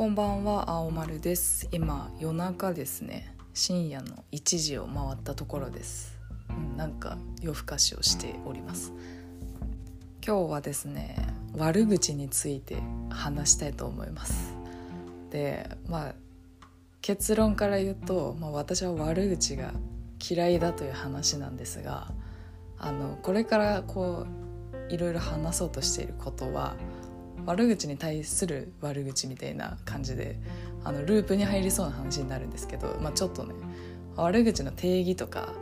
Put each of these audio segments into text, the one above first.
こんばんは青丸です。今夜中ですね。深夜の1時を回ったところです、うん、なんか夜更かしをしております。今日はですね悪口について話したいと思います。でまあ結論から言うと、まあ、私は悪口が嫌いだという話なんですがあのこれからこういろいろ話そうとしていることは悪口に対する悪口みたいな感じであのループに入りそうな話になるんですけど、まあ、ちょっとね悪口の定義とか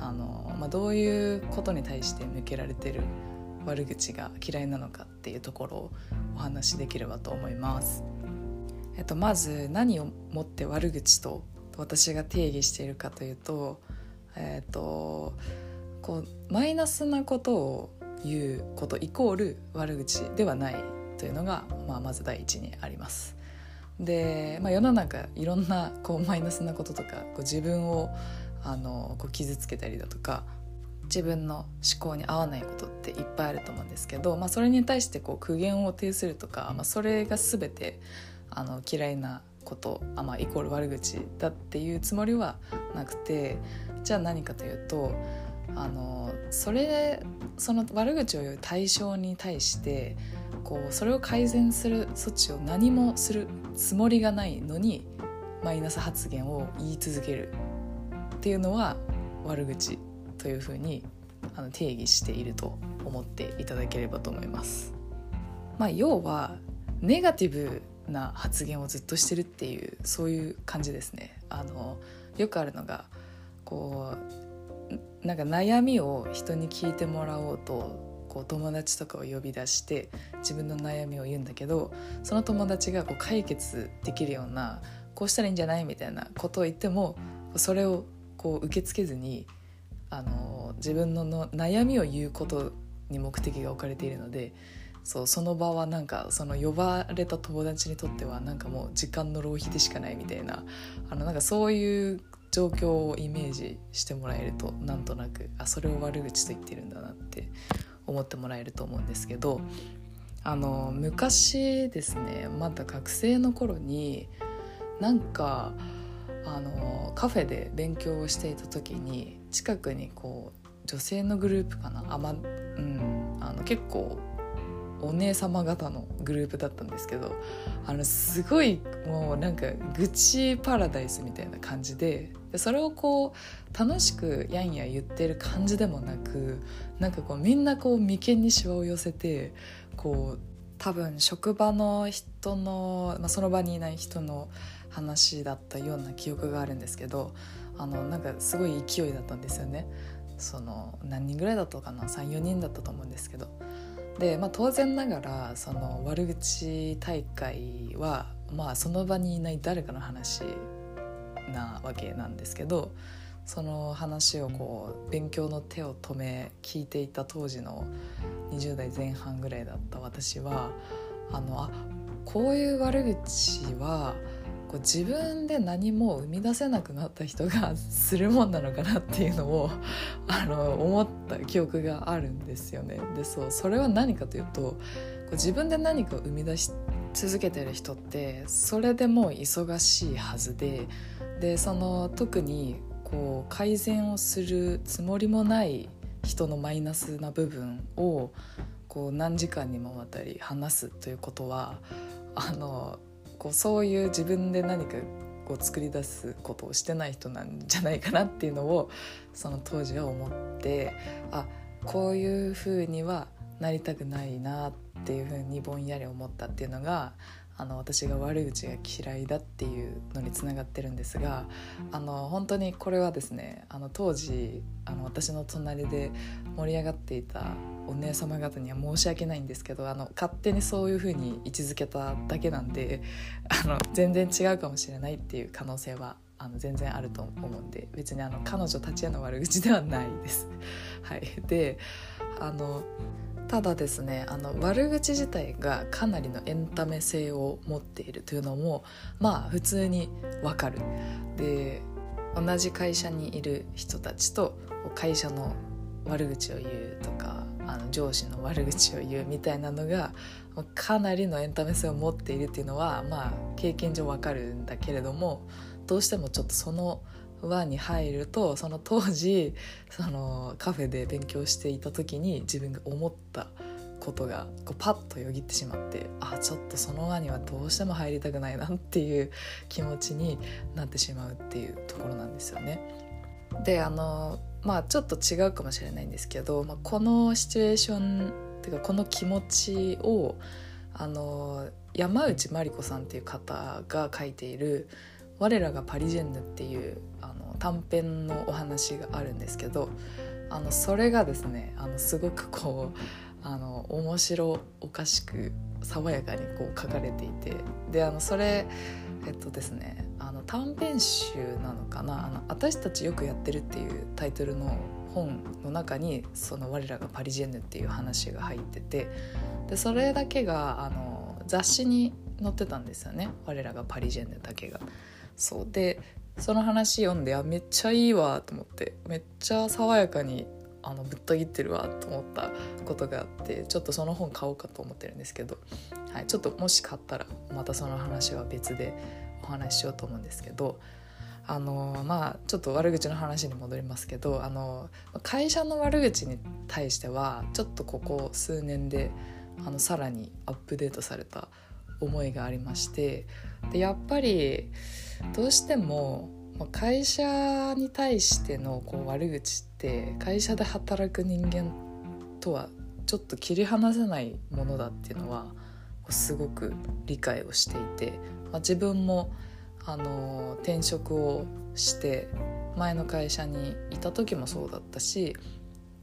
あの、まあ、どういうことに対して向けられてる悪口が嫌いなのかっていうところをお話しできればと思います。えっと、まず何をもって悪口と私が定義しているかというと,、えっとこうマイナスなことを言うことイコール悪口ではないというのが、まあ、まず第一にあります。で、まあ、世の中いろんなこうマイナスなこととかこう自分をあのこう傷つけたりだとか自分の思考に合わないことっていっぱいあると思うんですけど、まあ、それに対してこう苦言を呈するとか、まあ、それが全てあの嫌いなことあ、まあ、イコール悪口だっていうつもりはなくてじゃあ何かというとあのそれその悪口を言う対象に対してこうそれを改善する措置を何もするつもりがないのにマイナス発言を言い続けるっていうのは悪口というふうにあの定義していると思っていただければと思います。まあ、要はネガティブな発言をずっとしてるっていうそういう感じですね。あのよくあるのがこうなんか悩みを人に聞いてもらおうとこう友達とかを呼び出して自分の悩みを言うんだけどその友達がこう解決できるようなこうしたらいいんじゃないみたいなことを言ってもそれをこう受け付けずにあの自分のの悩みを言うことに目的が置かれているのでそうその場はなんかその呼ばれた友達にとってはなんかもう時間の浪費でしかないみたいなあのなんかそういう状況をイメージしてもらえるとなんとなくあそれを悪口と言ってるんだなって思ってもらえると思うんですけどあの昔ですねまだ学生の頃になんかあのカフェで勉強をしていた時に近くにこう女性のグループかなあ、まうん、あの結構お姉様方のグループだったんですけどあのすごいもうなんか愚痴パラダイスみたいな感じででそれをこう楽しくやんや言ってる感じでもなくなんかこうみんなこう眉間にしわを寄せてこう多分職場の人の、まあ、その場にいない人の話だったような記憶があるんですけどあのなんかすごい勢いだったんですよね。その何人ぐらいだったかな？34人だったと思うんですけどで、まあ、当然ながらその悪口大会は、まあ、その場にいない誰かの話なわけなんですけどその話をこう勉強の手を止め聞いていた当時の20代前半ぐらいだった私はあのあこういう悪口はこう自分で何も生み出せなくなった人がするもんなのかなっていうのを あの思った記憶があるんですよね。でそうそれは何かというとこう自分で何かを生み出し続けてる人ってそれでもう忙しいはずででその特にこう改善をするつもりもない人のマイナスな部分をこう何時間にもわたり話すということはあのこうそういう自分で何かこう作り出すことをしてない人なんじゃないかなっていうのをその当時は思ってあこういうふうにはなりたくないなっていうふうにぼんやり思ったっていうのがあの私が悪口が嫌いだっていうのにつながってるんですがあの本当にこれはですねあの当時あの私の隣で盛り上がっていたお姉様方には申し訳ないんですけどあの勝手にそういう風に位置づけただけなんであの全然違うかもしれないっていう可能性はあの全然あると思うんで別にあの彼女たちへの悪口ではないです。はい、であのただですねあの悪口自体がかなりのエンタメ性を持っているというのもまあ普通にわかる。で同じ会社にいる人たちと会社の悪口を言うとかあの上司の悪口を言うみたいなのがかなりのエンタメ性を持っているっていうのはまあ経験上わかるんだけれどもどうしてもちょっとその輪に入るとその当時そのカフェで勉強していた時に自分が思ったことがこうパッとよぎってしまってあちょっとその輪にはどうしても入りたくないなっていう気持ちになってしまうっていうところなんですよね。であのまあちょっと違うかもしれないんですけど、まあ、このシチュエーションっていうかこの気持ちをあの山内真理子さんっていう方が書いている「我らがパリジェンヌ」っていう短編のお話があるんですけどあのそれがですねあのすごくこうあの面白おかしく爽やかにこう書かれていてであのそれえっとですねあの短編集なのかなあの「私たちよくやってる」っていうタイトルの本の中に「その我らがパリジェンヌ」っていう話が入っててでそれだけがあの雑誌に載ってたんですよね我らがパリジェンヌだけが。そうでその話読んであめっちゃいいわと思ってめっちゃ爽やかにあのぶった切ってるわと思ったことがあってちょっとその本買おうかと思ってるんですけど、はい、ちょっともし買ったらまたその話は別でお話ししようと思うんですけどあのまあちょっと悪口の話に戻りますけどあの会社の悪口に対してはちょっとここ数年であのさらにアップデートされた思いがありましてでやっぱりどうしても会社に対してのこう悪口って会社で働く人間とはちょっと切り離せないものだっていうのはすごく理解をしていて、まあ、自分もあの転職をして前の会社にいた時もそうだったし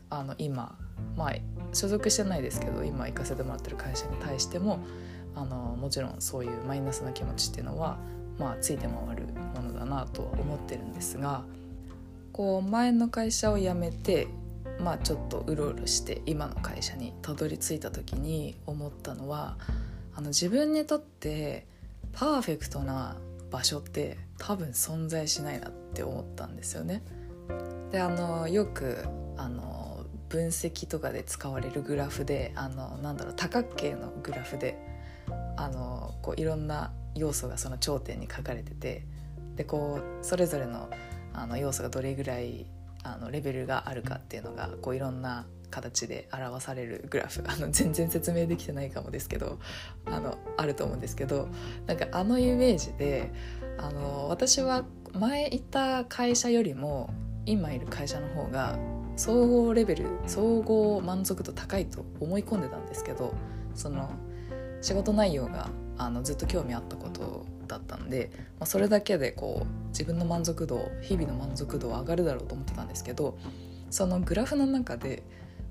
あの今、まあ、所属してないですけど今行かせてもらってる会社に対してもあのもちろんそういうマイナスな気持ちっていうのはまあ、ついて回るものだなとは思ってるんですがこう前の会社を辞めて、まあ、ちょっとうろうろして今の会社にたどり着いた時に思ったのはあの自分にとってパーフェクトな場所って多分存在しないなって思ったんですよね。であのよくあの分析とかで使われるグラフであのなんだろう多角形のグラフであのこういろんな要素がその頂点に書かれててでこうそれぞれのあの要素がどれぐらいあのレベルがあるかっていうのがこういろんな形で表されるグラフあの全然説明できてないかもですけどあのあると思うんですけどなんかあのイメージであの私は前いた会社よりも今いる会社の方が総合レベル総合満足度高いと思い込んでたんですけどその仕事内容があのずっと興味あったことだったんで、まあ、それだけでこう自分の満足度日々の満足度は上がるだろうと思ってたんですけどそのグラフの中で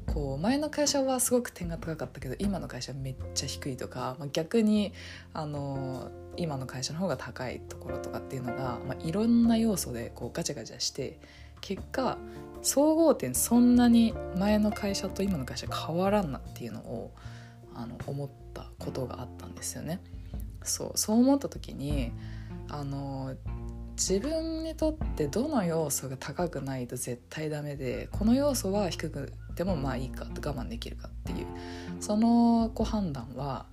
こう前の会社はすごく点が高かったけど今の会社めっちゃ低いとか、まあ、逆にあの今の会社の方が高いところとかっていうのが、まあ、いろんな要素でこうガチャガチャして結果総合点そんなに前の会社と今の会社変わらんなっていうのをあの思ったことがあったんですよね。そうそう思った時にあの自分にとってどの要素が高くないと絶対ダメでこの要素は低くてもまあいいか我慢できるかっていうそのご判断は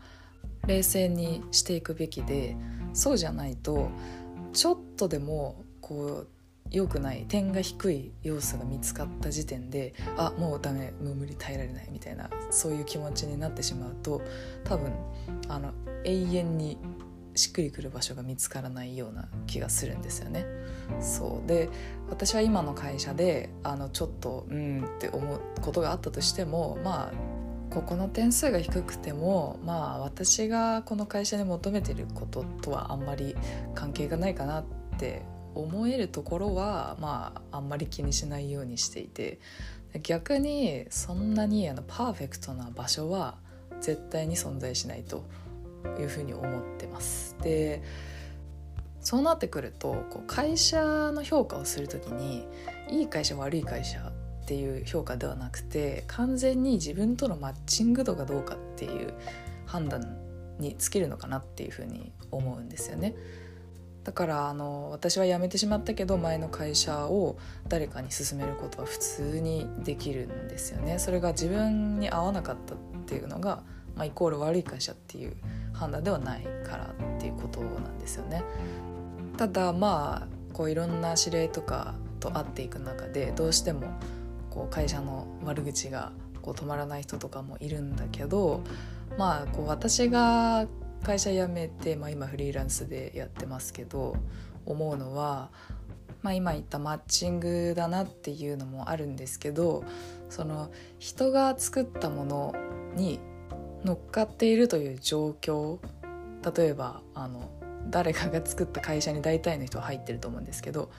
冷静にしていくべきでそうじゃないとちょっとでもこう良くない点が低い要素が見つかった時点であもうダメもう無理耐えられないみたいなそういう気持ちになってしまうと多分あの永遠にしっくりくる場所が見つからないような気がするんですよね。そうで私は今の会社であのちょっとうんって思うことがあったとしてもまあここの点数が低くてもまあ私がこの会社に求めてることとはあんまり関係がないかなって思えるところはまああんまり気にしないようにしていて逆にそんなにあのパーフェクトな場所は絶対に存在しないというふうに思ってます。でそうなってくるとこう会社の評価をする時にいい会社悪い会社っていう評価ではなくて完全に自分とのマッチング度がどうかっていう判断に尽きるのかなっていうふうに思うんですよね。だからあの私は辞めてしまったけど前の会社を誰かに勧めることは普通にできるんですよね。それが自分に合わなかったっていうのが、まあ、イコール悪い会社っていう判断ではないからっていうことなんですよね。ただまあこういろんな指令とかと会っていく中でどうしてもこう会社の悪口がこう止まらない人とかもいるんだけどまあこう私が会社辞めて、まあ、今フリーランスでやってますけど思うのは、まあ、今言ったマッチングだなっていうのもあるんですけどその人が作ったものに乗っかっているという状況例えばあの誰かが作った会社に大体の人は入ってると思うんですけど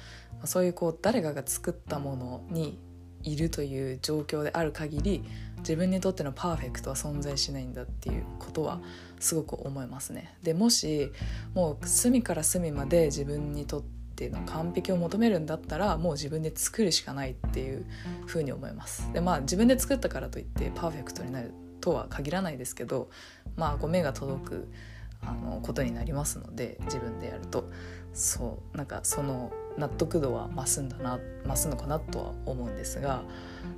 そういうこう誰かが作ったものにいるという状況である限り自分にとってのパーフェクトは存在しないんだっていうことはすごく思いますね。でもしもう隅から隅まで自分にとっての完璧を求めるんだったらもう自分で作るしかないっていうふうに思います。でまあ自分で作ったからといってパーフェクトになるとは限らないですけどまあこう目が届くあのことになりますので自分でやるとそうなんかその納得度は増すんだな増すのかなとは思うんですが、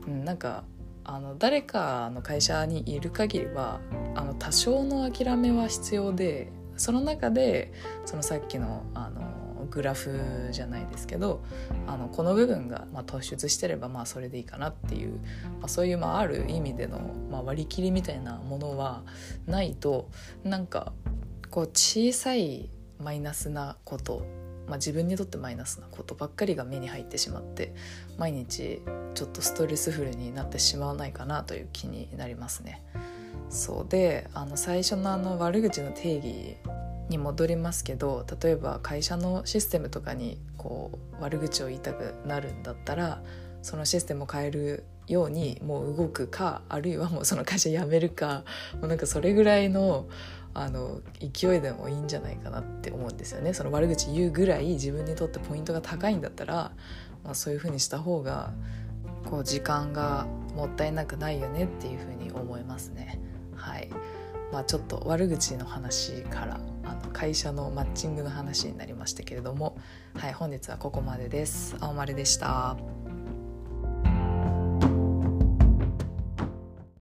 うん、なんかあの誰かの会社にいる限りはあの多少の諦めは必要でその中でそのさっきのあのグラフじゃないですけどあのこの部分が、まあ、突出してればまあそれでいいかなっていう、まあ、そういう、まあ、ある意味での、まあ、割り切りみたいなものはないとなんかこう小さいマイナスなことまあ、自分にとってマイナスなことばっかりが目に入ってしまって毎日ちょっとストレスフルになってしまわないかなという気になりますね。そうであの最初のあの悪口の定義に戻りますけど例えば会社のシステムとかにこう悪口を言いたくなるんだったらそのシステムを変えるようにもう動くかあるいはもうその会社辞めるかもうなんかそれぐらいのあの勢いでもいいんじゃないかなって思うんですよねその悪口言うぐらい自分にとってポイントが高いんだったら、まあ、そういうふうにした方がこう時間がもったいなくないよねっていうふうに思いますね。はいまあ、ちょっと悪口の話からあの会社のマッチングの話になりましたけれども、はい、本日はここまでです。青丸でした。